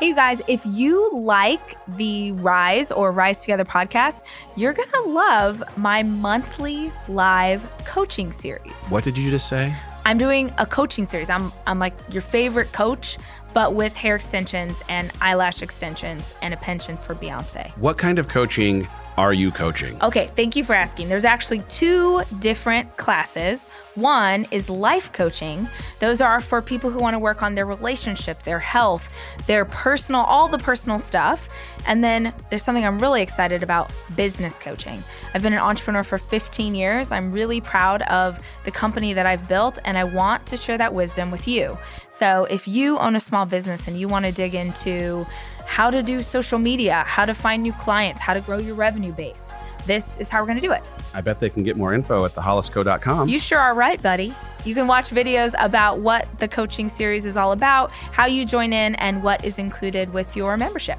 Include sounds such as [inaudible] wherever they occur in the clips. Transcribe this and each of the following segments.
Hey, you guys, if you like the Rise or Rise Together podcast, you're going to love my monthly live coaching series. What did you just say? I'm doing a coaching series. I'm, I'm like your favorite coach, but with hair extensions and eyelash extensions and a penchant for Beyonce. What kind of coaching are you coaching? Okay, thank you for asking. There's actually two different classes. One is life coaching. Those are for people who want to work on their relationship, their health, their personal, all the personal stuff. And then there's something I'm really excited about business coaching. I've been an entrepreneur for 15 years. I'm really proud of the company that I've built, and I want to share that wisdom with you. So if you own a small business and you want to dig into how to do social media, how to find new clients, how to grow your revenue base. This is how we're going to do it. I bet they can get more info at thehollisco.com. You sure are right, buddy. You can watch videos about what the coaching series is all about, how you join in, and what is included with your membership.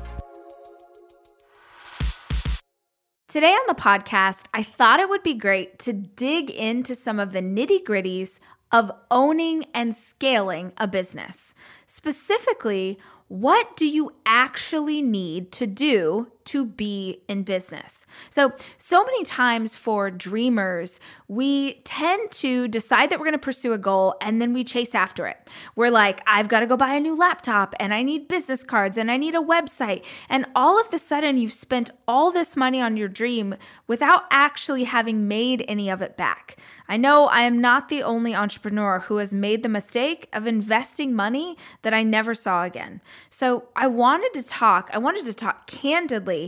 Today on the podcast, I thought it would be great to dig into some of the nitty gritties of owning and scaling a business. Specifically, what do you actually need to do to be in business? So, so many times for dreamers, we tend to decide that we're going to pursue a goal and then we chase after it. We're like, I've got to go buy a new laptop and I need business cards and I need a website. And all of the sudden, you've spent all this money on your dream without actually having made any of it back. I know I am not the only entrepreneur who has made the mistake of investing money that I never saw again. So I wanted to talk, I wanted to talk candidly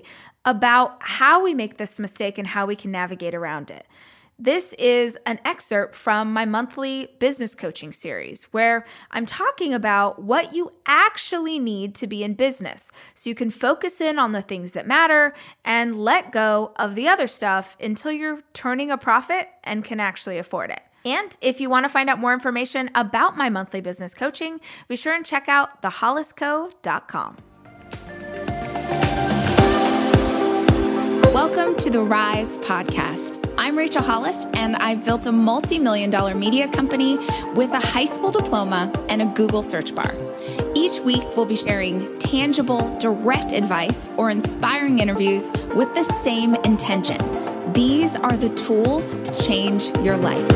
about how we make this mistake and how we can navigate around it. This is an excerpt from my monthly business coaching series where I'm talking about what you actually need to be in business so you can focus in on the things that matter and let go of the other stuff until you're turning a profit and can actually afford it. And if you want to find out more information about my monthly business coaching, be sure and check out thehollisco.com. Welcome to the Rise podcast. I'm Rachel Hollis, and I've built a multi million dollar media company with a high school diploma and a Google search bar. Each week, we'll be sharing tangible, direct advice or inspiring interviews with the same intention. These are the tools to change your life.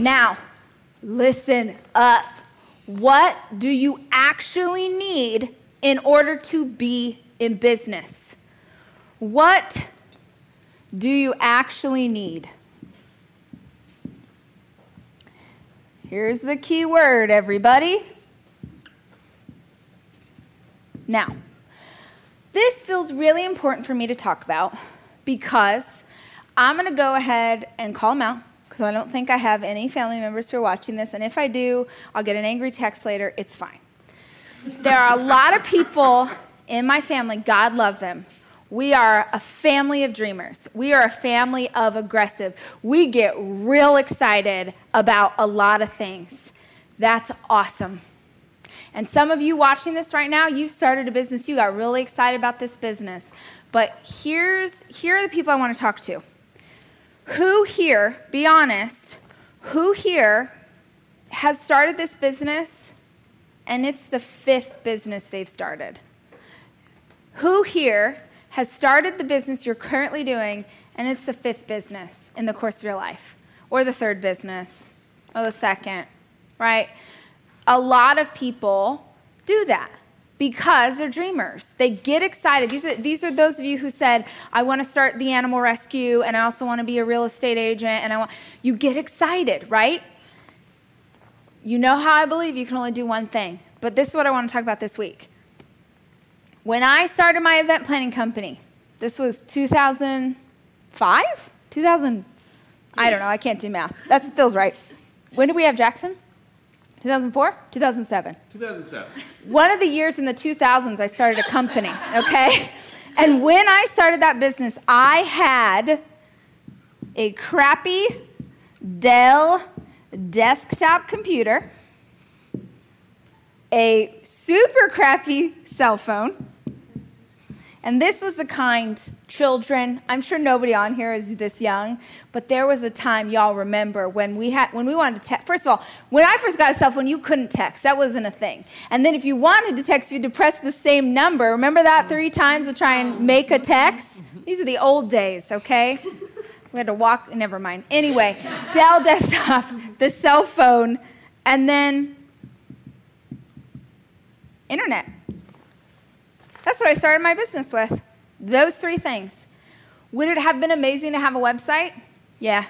Now, listen up. What do you actually need in order to be in business? What do you actually need? Here's the key word, everybody. Now, this feels really important for me to talk about because I'm going to go ahead and call them out because I don't think I have any family members who are watching this. And if I do, I'll get an angry text later. It's fine. There are a lot of people in my family, God love them. We are a family of dreamers. We are a family of aggressive. We get real excited about a lot of things. That's awesome. And some of you watching this right now, you started a business, you got really excited about this business. But here's here are the people I want to talk to. Who here, be honest, who here has started this business and it's the fifth business they've started. Who here has started the business you're currently doing, and it's the fifth business in the course of your life, or the third business, or the second, right? A lot of people do that because they're dreamers. They get excited. These are, these are those of you who said, I want to start the animal rescue and I also want to be a real estate agent and I want you get excited, right? You know how I believe you can only do one thing, but this is what I want to talk about this week. When I started my event planning company, this was 2005? 2000, I don't know, I can't do math. That feels right. When did we have Jackson? 2004? 2007. 2007. One of the years in the 2000s, I started a company, okay? And when I started that business, I had a crappy Dell desktop computer, a super crappy cell phone, And this was the kind, children, I'm sure nobody on here is this young, but there was a time y'all remember when we had when we wanted to text. First of all, when I first got a cell phone, you couldn't text. That wasn't a thing. And then if you wanted to text, you had to press the same number. Remember that mm-hmm. three times to try and make a text? Mm-hmm. These are the old days, okay? We had to walk, never mind. Anyway, Dell desktop, [laughs] the cell phone, and then internet. That's what I started my business with. Those three things. Would it have been amazing to have a website? Yeah.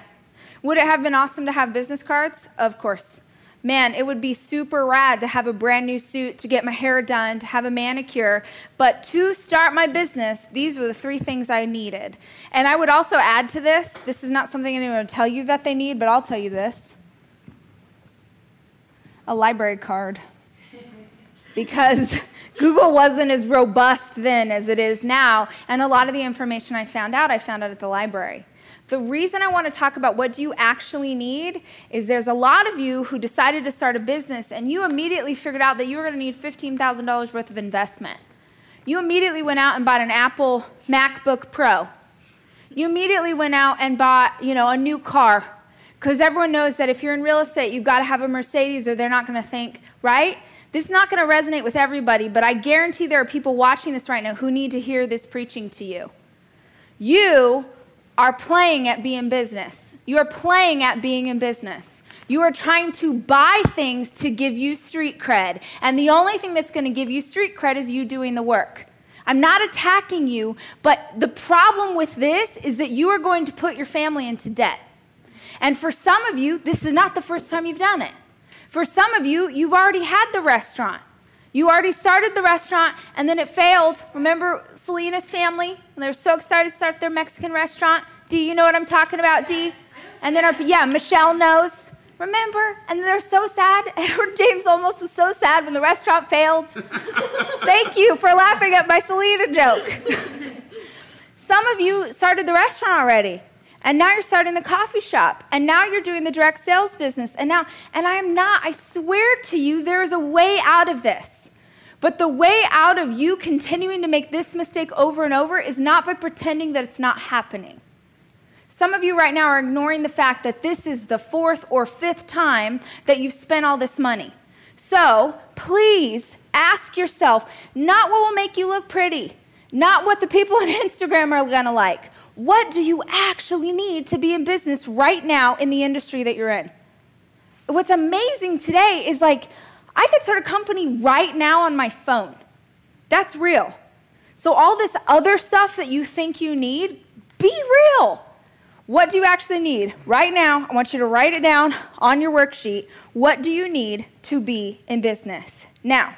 Would it have been awesome to have business cards? Of course. Man, it would be super rad to have a brand new suit, to get my hair done, to have a manicure. But to start my business, these were the three things I needed. And I would also add to this this is not something anyone would tell you that they need, but I'll tell you this a library card. Because [laughs] Google wasn't as robust then as it is now, and a lot of the information I found out, I found out at the library. The reason I want to talk about what do you actually need is there's a lot of you who decided to start a business and you immediately figured out that you were going to need $15,000 worth of investment. You immediately went out and bought an Apple MacBook Pro. You immediately went out and bought, you know, a new car because everyone knows that if you're in real estate, you've got to have a Mercedes or they're not going to think, right? This is not going to resonate with everybody, but I guarantee there are people watching this right now who need to hear this preaching to you. You are playing at being business. You are playing at being in business. You are trying to buy things to give you street cred. And the only thing that's going to give you street cred is you doing the work. I'm not attacking you, but the problem with this is that you are going to put your family into debt. And for some of you, this is not the first time you've done it. For some of you, you've already had the restaurant. You already started the restaurant and then it failed. Remember Selena's family? They were so excited to start their Mexican restaurant. D, you know what I'm talking about, D? And then our, yeah, Michelle knows. Remember? And they're so sad. [laughs] Edward James Olmos was so sad when the restaurant failed. [laughs] Thank you for laughing at my Selena joke. [laughs] Some of you started the restaurant already. And now you're starting the coffee shop. And now you're doing the direct sales business. And now, and I am not, I swear to you, there is a way out of this. But the way out of you continuing to make this mistake over and over is not by pretending that it's not happening. Some of you right now are ignoring the fact that this is the fourth or fifth time that you've spent all this money. So please ask yourself not what will make you look pretty, not what the people [laughs] on Instagram are gonna like, what do you actually need to be in business right now in the industry that you're in? What's amazing today is like, I could start a company right now on my phone. That's real. So, all this other stuff that you think you need, be real. What do you actually need? Right now, I want you to write it down on your worksheet. What do you need to be in business? Now,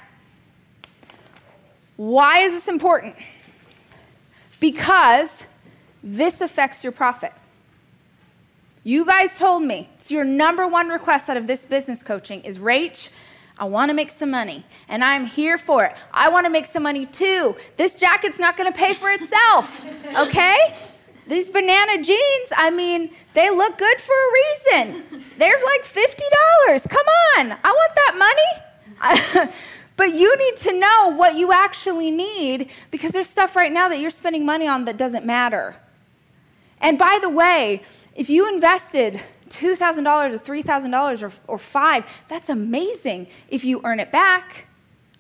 why is this important? Because this affects your profit. You guys told me it's your number one request out of this business coaching is Rach, I want to make some money and I'm here for it. I want to make some money too. This jacket's not going to pay for itself, [laughs] okay? These banana jeans, I mean, they look good for a reason. They're like $50. Come on, I want that money. [laughs] but you need to know what you actually need because there's stuff right now that you're spending money on that doesn't matter. And by the way, if you invested $2,000 or $3,000 or, or five, that's amazing if you earn it back,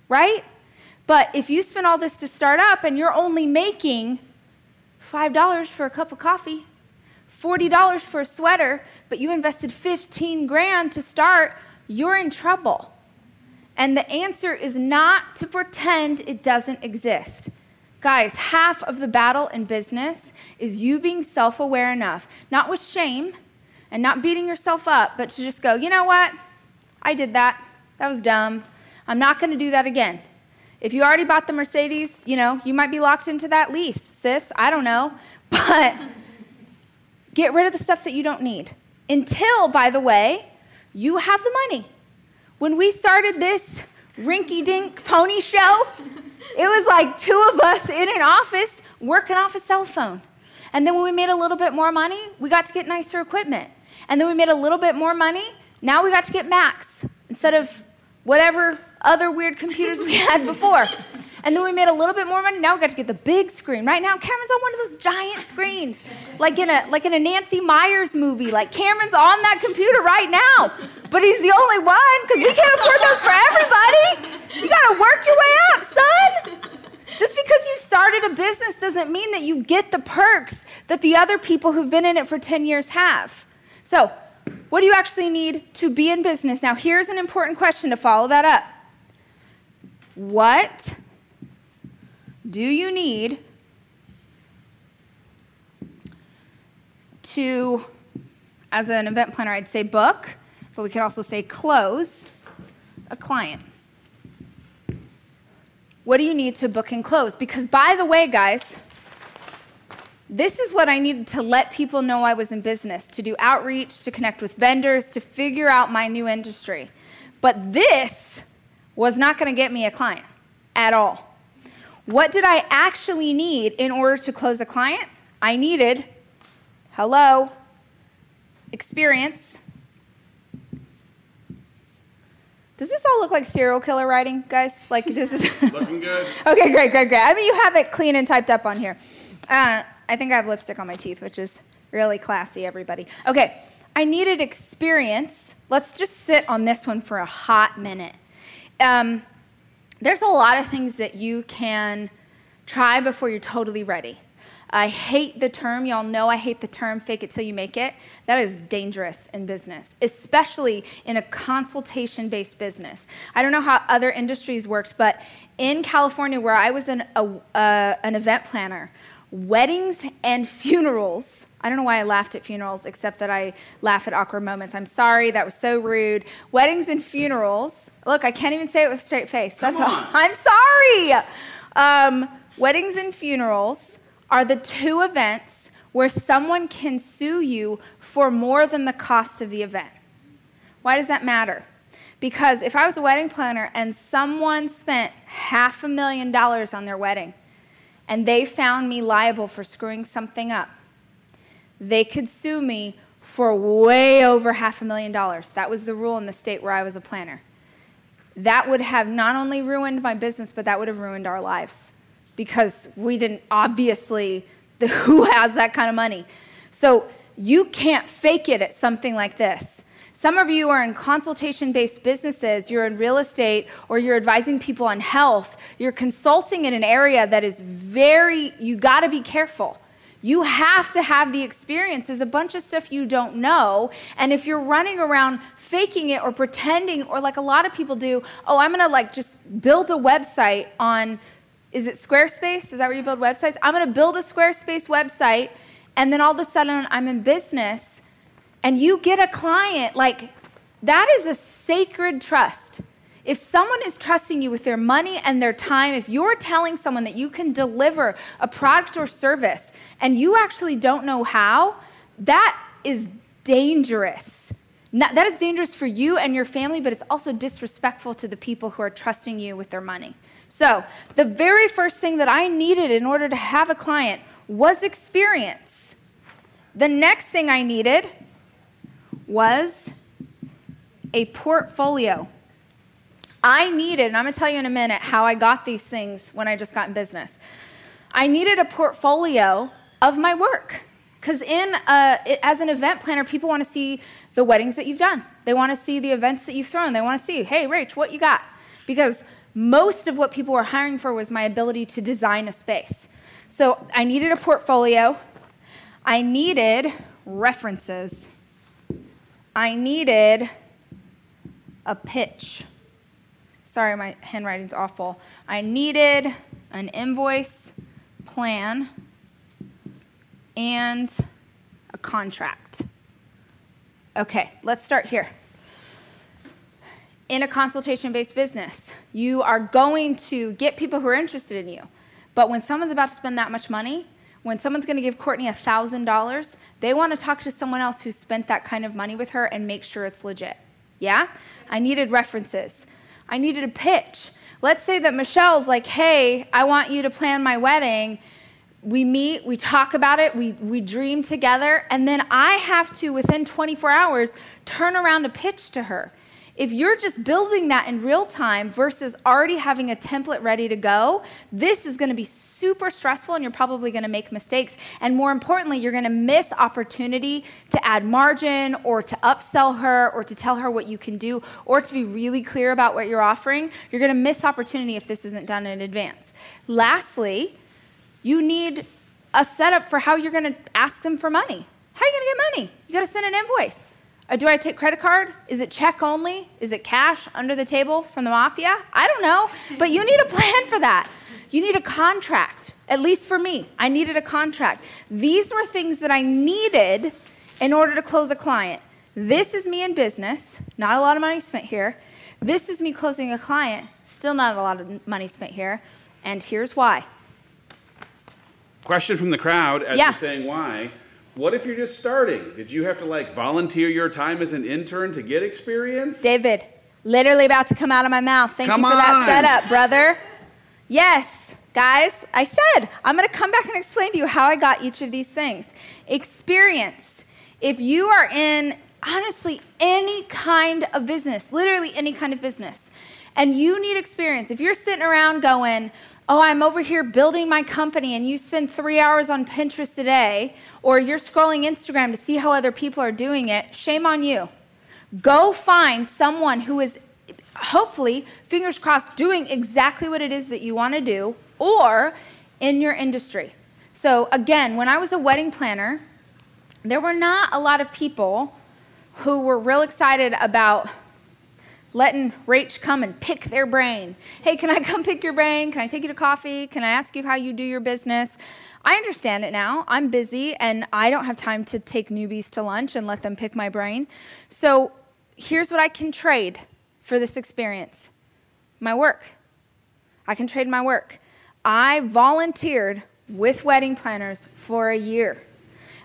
right? But if you spend all this to start up and you're only making $5 for a cup of coffee, $40 for a sweater, but you invested 15 grand to start, you're in trouble. And the answer is not to pretend it doesn't exist. Guys, half of the battle in business is you being self aware enough, not with shame and not beating yourself up, but to just go, you know what? I did that. That was dumb. I'm not going to do that again. If you already bought the Mercedes, you know, you might be locked into that lease, sis. I don't know. [laughs] But get rid of the stuff that you don't need. Until, by the way, you have the money. When we started this rinky dink pony show, [laughs] it was like two of us in an office working off a cell phone. And then when we made a little bit more money, we got to get nicer equipment. And then we made a little bit more money, now we got to get Macs instead of whatever other weird computers we had before. [laughs] And then we made a little bit more money. Now we got to get the big screen. Right now, Cameron's on one of those giant screens, like in a like in a Nancy Meyers movie. Like Cameron's on that computer right now, but he's the only one because we can't afford those for everybody. You got to work your way up, son. Just because you started a business doesn't mean that you get the perks that the other people who've been in it for 10 years have. So, what do you actually need to be in business? Now, here's an important question to follow that up. What do you need to, as an event planner, I'd say book, but we could also say close a client? What do you need to book and close? Because, by the way, guys, this is what I needed to let people know I was in business to do outreach, to connect with vendors, to figure out my new industry. But this was not going to get me a client at all. What did I actually need in order to close a client? I needed, hello, experience Does this all look like serial killer writing, guys? Like this is [laughs] looking good. [laughs] okay, great, great, great. I mean, you have it clean and typed up on here. Uh, I think I have lipstick on my teeth, which is really classy, everybody. Okay, I needed experience. Let's just sit on this one for a hot minute. Um, there's a lot of things that you can try before you're totally ready. I hate the term, y'all know I hate the term fake it till you make it. That is dangerous in business, especially in a consultation based business. I don't know how other industries worked, but in California, where I was an, a, uh, an event planner, weddings and funerals. I don't know why I laughed at funerals, except that I laugh at awkward moments. I'm sorry, that was so rude. Weddings and funerals. Look, I can't even say it with a straight face. That's all. I'm sorry. Um, weddings and funerals are the two events where someone can sue you for more than the cost of the event. Why does that matter? Because if I was a wedding planner and someone spent half a million dollars on their wedding and they found me liable for screwing something up, they could sue me for way over half a million dollars. That was the rule in the state where I was a planner. That would have not only ruined my business, but that would have ruined our lives because we didn't obviously [laughs] the, who has that kind of money so you can't fake it at something like this some of you are in consultation based businesses you're in real estate or you're advising people on health you're consulting in an area that is very you got to be careful you have to have the experience. There's a bunch of stuff you don't know. And if you're running around faking it or pretending, or like a lot of people do, oh, I'm gonna like just build a website on is it Squarespace? Is that where you build websites? I'm going to build a Squarespace website, and then all of a sudden I'm in business, and you get a client. Like, that is a sacred trust. If someone is trusting you with their money and their time, if you're telling someone that you can deliver a product or service and you actually don't know how, that is dangerous. that is dangerous for you and your family, but it's also disrespectful to the people who are trusting you with their money. So, the very first thing that I needed in order to have a client was experience. The next thing I needed was a portfolio. I needed, and I'm gonna tell you in a minute how I got these things when I just got in business. I needed a portfolio of my work. Because in as an event planner, people want to see the weddings that you've done. They want to see the events that you've thrown. They want to see, hey, Rach, what you got? Because most of what people were hiring for was my ability to design a space. So I needed a portfolio. I needed references. I needed a pitch. Sorry, my handwriting's awful. I needed an invoice, plan, and a contract. Okay, let's start here in a consultation based business. You are going to get people who are interested in you. But when someone's about to spend that much money, when someone's going to give Courtney $1,000, they want to talk to someone else who spent that kind of money with her and make sure it's legit. Yeah? I needed references. I needed a pitch. Let's say that Michelle's like, hey, I want you to plan my wedding. We meet, we talk about it, we, we dream together, and then I have to, within 24 hours, turn around a pitch to her if you're just building that in real time versus already having a template ready to go, this is going to be super stressful and you're probably going to make mistakes. And more importantly, you're going to miss opportunity to add margin or to upsell her or to tell her what you can do or to be really clear about what you're offering. You're going to miss opportunity if this isn't done in advance. Lastly, you need a setup for how you're going to ask them for money. How are you going to get money? You got to send an invoice. Uh, do I take credit card? Is it check only? Is it cash under the table from the mafia? I don't know, but you need a plan for that. You need a contract, at least for me. I needed a contract. These were things that I needed in order to close a client. This is me in business, not a lot of money spent here. This is me closing a client, still not a lot of money spent here. And here's why. Question from the crowd as Yeah. you're saying why. What if you're just starting? Did you have to like volunteer your time as an intern to get experience? David, literally about to come out of my mouth. Thank Come you for on. that setup, brother. Yes, guys, I said I'm going to come back and explain to you how I got each of these things. Experience. If you are in, honestly, any kind of business, literally any kind of business, and you need experience, if you're sitting around going, oh, I'm over here building my company, and you spend three hours on Pinterest a day, or you're scrolling Instagram to see how other people are doing it, shame on you. Go find someone who is hopefully, fingers crossed, doing exactly what it is that you want to do or in your industry. So, again, when I was a wedding planner, there were not a lot of people who were real excited about letting Rach come and pick their brain. Hey, can I come pick your brain? Can I take you to coffee? Can I ask you how you do your business? I understand it now. I'm busy and I don't have time to take newbies to lunch and let them pick my brain. So here's what I can trade for this experience my work. I can trade my work. I volunteered with wedding planners for a year.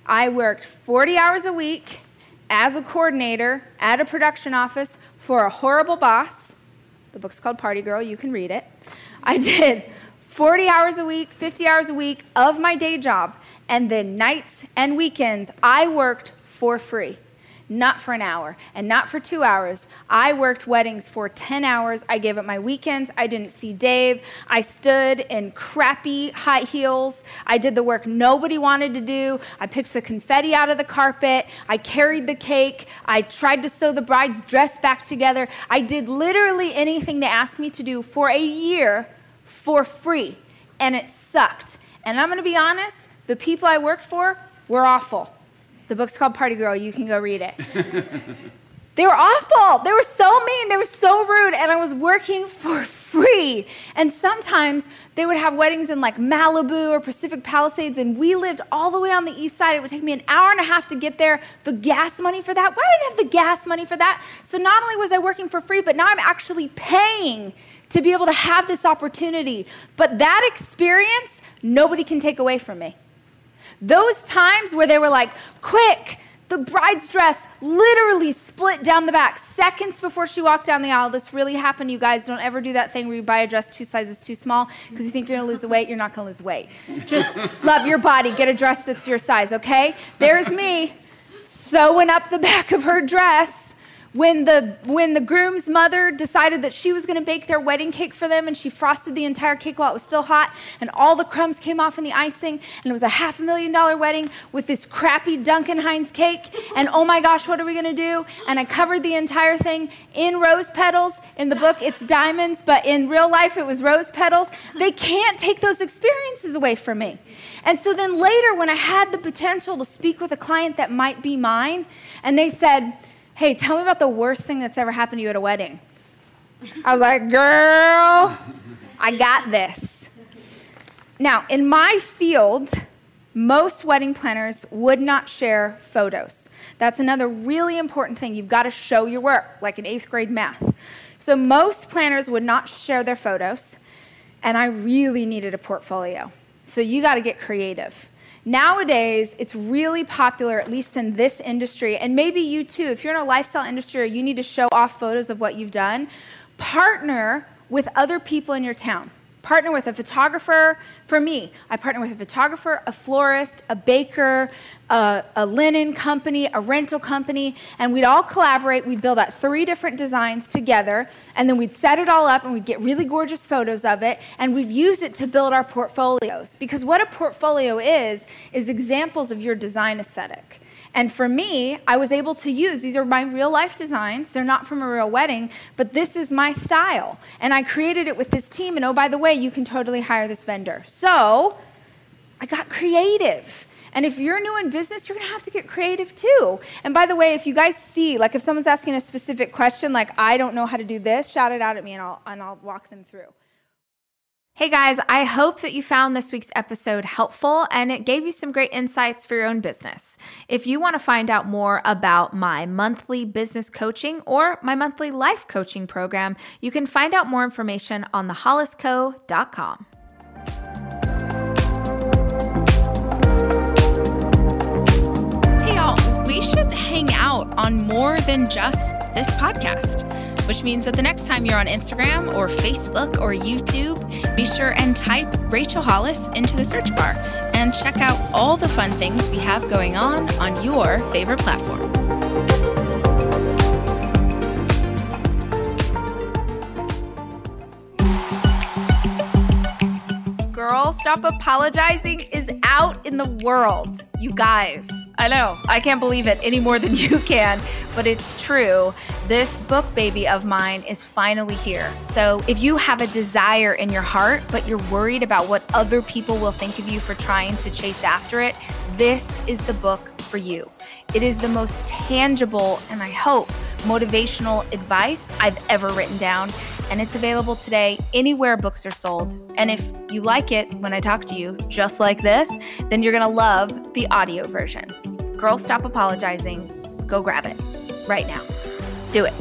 I worked 40 hours a week as a coordinator at a production office for a horrible boss. The book's called Party Girl, you can read it. I did 40 hours a week, 50 hours a week of my day job, and then nights and weekends, I worked for free. Not for an hour and not for two hours. I worked weddings for 10 hours. I gave up my weekends. I didn't see Dave. I stood in crappy high heels. I did the work nobody wanted to do. I picked the confetti out of the carpet. I carried the cake. I tried to sew the bride's dress back together. I did literally anything they asked me to do for a year for free. And it sucked. And I'm going to be honest, the people I worked for were awful. The book's called Party Girl. You can go read it. [laughs] they were awful. They were so mean. They were so rude. And I was working [laughs] for free. And sometimes they would have weddings in like Malibu or Pacific Palisades. And we lived all the way on the east side. It would take me an hour and a half to get there. The gas money for that. Why didn't I have the gas money for that? So not only was I working for free, but now I'm actually paying to be able to have this opportunity. But that experience, nobody can take away from me. Those times where they were like, quick, the bride's dress literally split down the back seconds before she walked down the aisle. This really happened, you guys. Don't ever do that thing where you buy a dress two sizes too small because you think you're gonna lose the weight. You're not gonna lose weight. Just [laughs] love your body. Get a dress that's your size, okay? There's me sewing up the back of her dress when the when the groom's mother decided that she was going to bake their wedding cake for them and she frosted the entire cake while it was still hot and all the crumbs came off in the icing and it was a half a million dollar wedding with this crappy Duncan Hines cake and oh my gosh what are we going to do? And I covered the entire thing in rose petals. In the book it's diamonds but in real life it was rose petals. They can't take those experiences away from me. And so then later when I had the potential to speak with a client that might be mine and they said Hey, tell me about the worst thing that's ever happened to you at a wedding. I was like, Girl, I got this. Now, in my field, most wedding planners would not share photos. That's another really important thing. You've got to show your work, like in eighth grade math. So, most planners would not share their photos, and I really needed a portfolio. So, you got to get creative. Nowadays, it's really popular, at least in this industry, and maybe you too, if you're in a lifestyle industry or you need to show off photos of what you've done, partner with other people in your town. Partner with a photographer. For me, I partner with a photographer, a florist, a baker, a, a, linen company, a rental company, and we'd all collaborate. We'd build out three different designs together, and then we'd set it all up and we'd get really gorgeous photos of it, and we'd use it to build our portfolios. Because what a portfolio is, is examples of your design aesthetic. And for me, I was able to use these are my real life designs. They're not from a real wedding, but this is my style. And I created it with this team. And oh, by the way, you can totally hire this vendor. So I got creative. And if you're new in business, you're gonna have to get creative too. And by the way, if you guys see, like if someone's asking a specific question, like I don't know how to do this, shout it out at me and I'll, and I'll walk them through. Hey guys, I hope that you found this week's episode helpful and it gave you some great insights for your own business. If you want to find out more about my monthly business coaching or my monthly life coaching program, you can find out more information on thehollisco.com. Hey y'all, we should hang out on more than just this podcast which means that the next time you're on Instagram or Facebook or YouTube, be sure and type Rachel Hollis into the search bar and check out all the fun things we have going on on your favorite platform. Stop Apologizing is out in the world. You guys, I know, I can't believe it any more than [laughs] you can, but it's true. This book baby of mine is finally here. So if you have a desire in your heart, but you're worried about what other people will think of you for trying to chase after it, this is the book for you. It is the most tangible and I hope motivational advice I've ever written down. And it's available today anywhere books are sold. And if you like it when I talk to you just like this, then you're going to love the audio version. Girl, stop apologizing. Go grab it right now. Do it.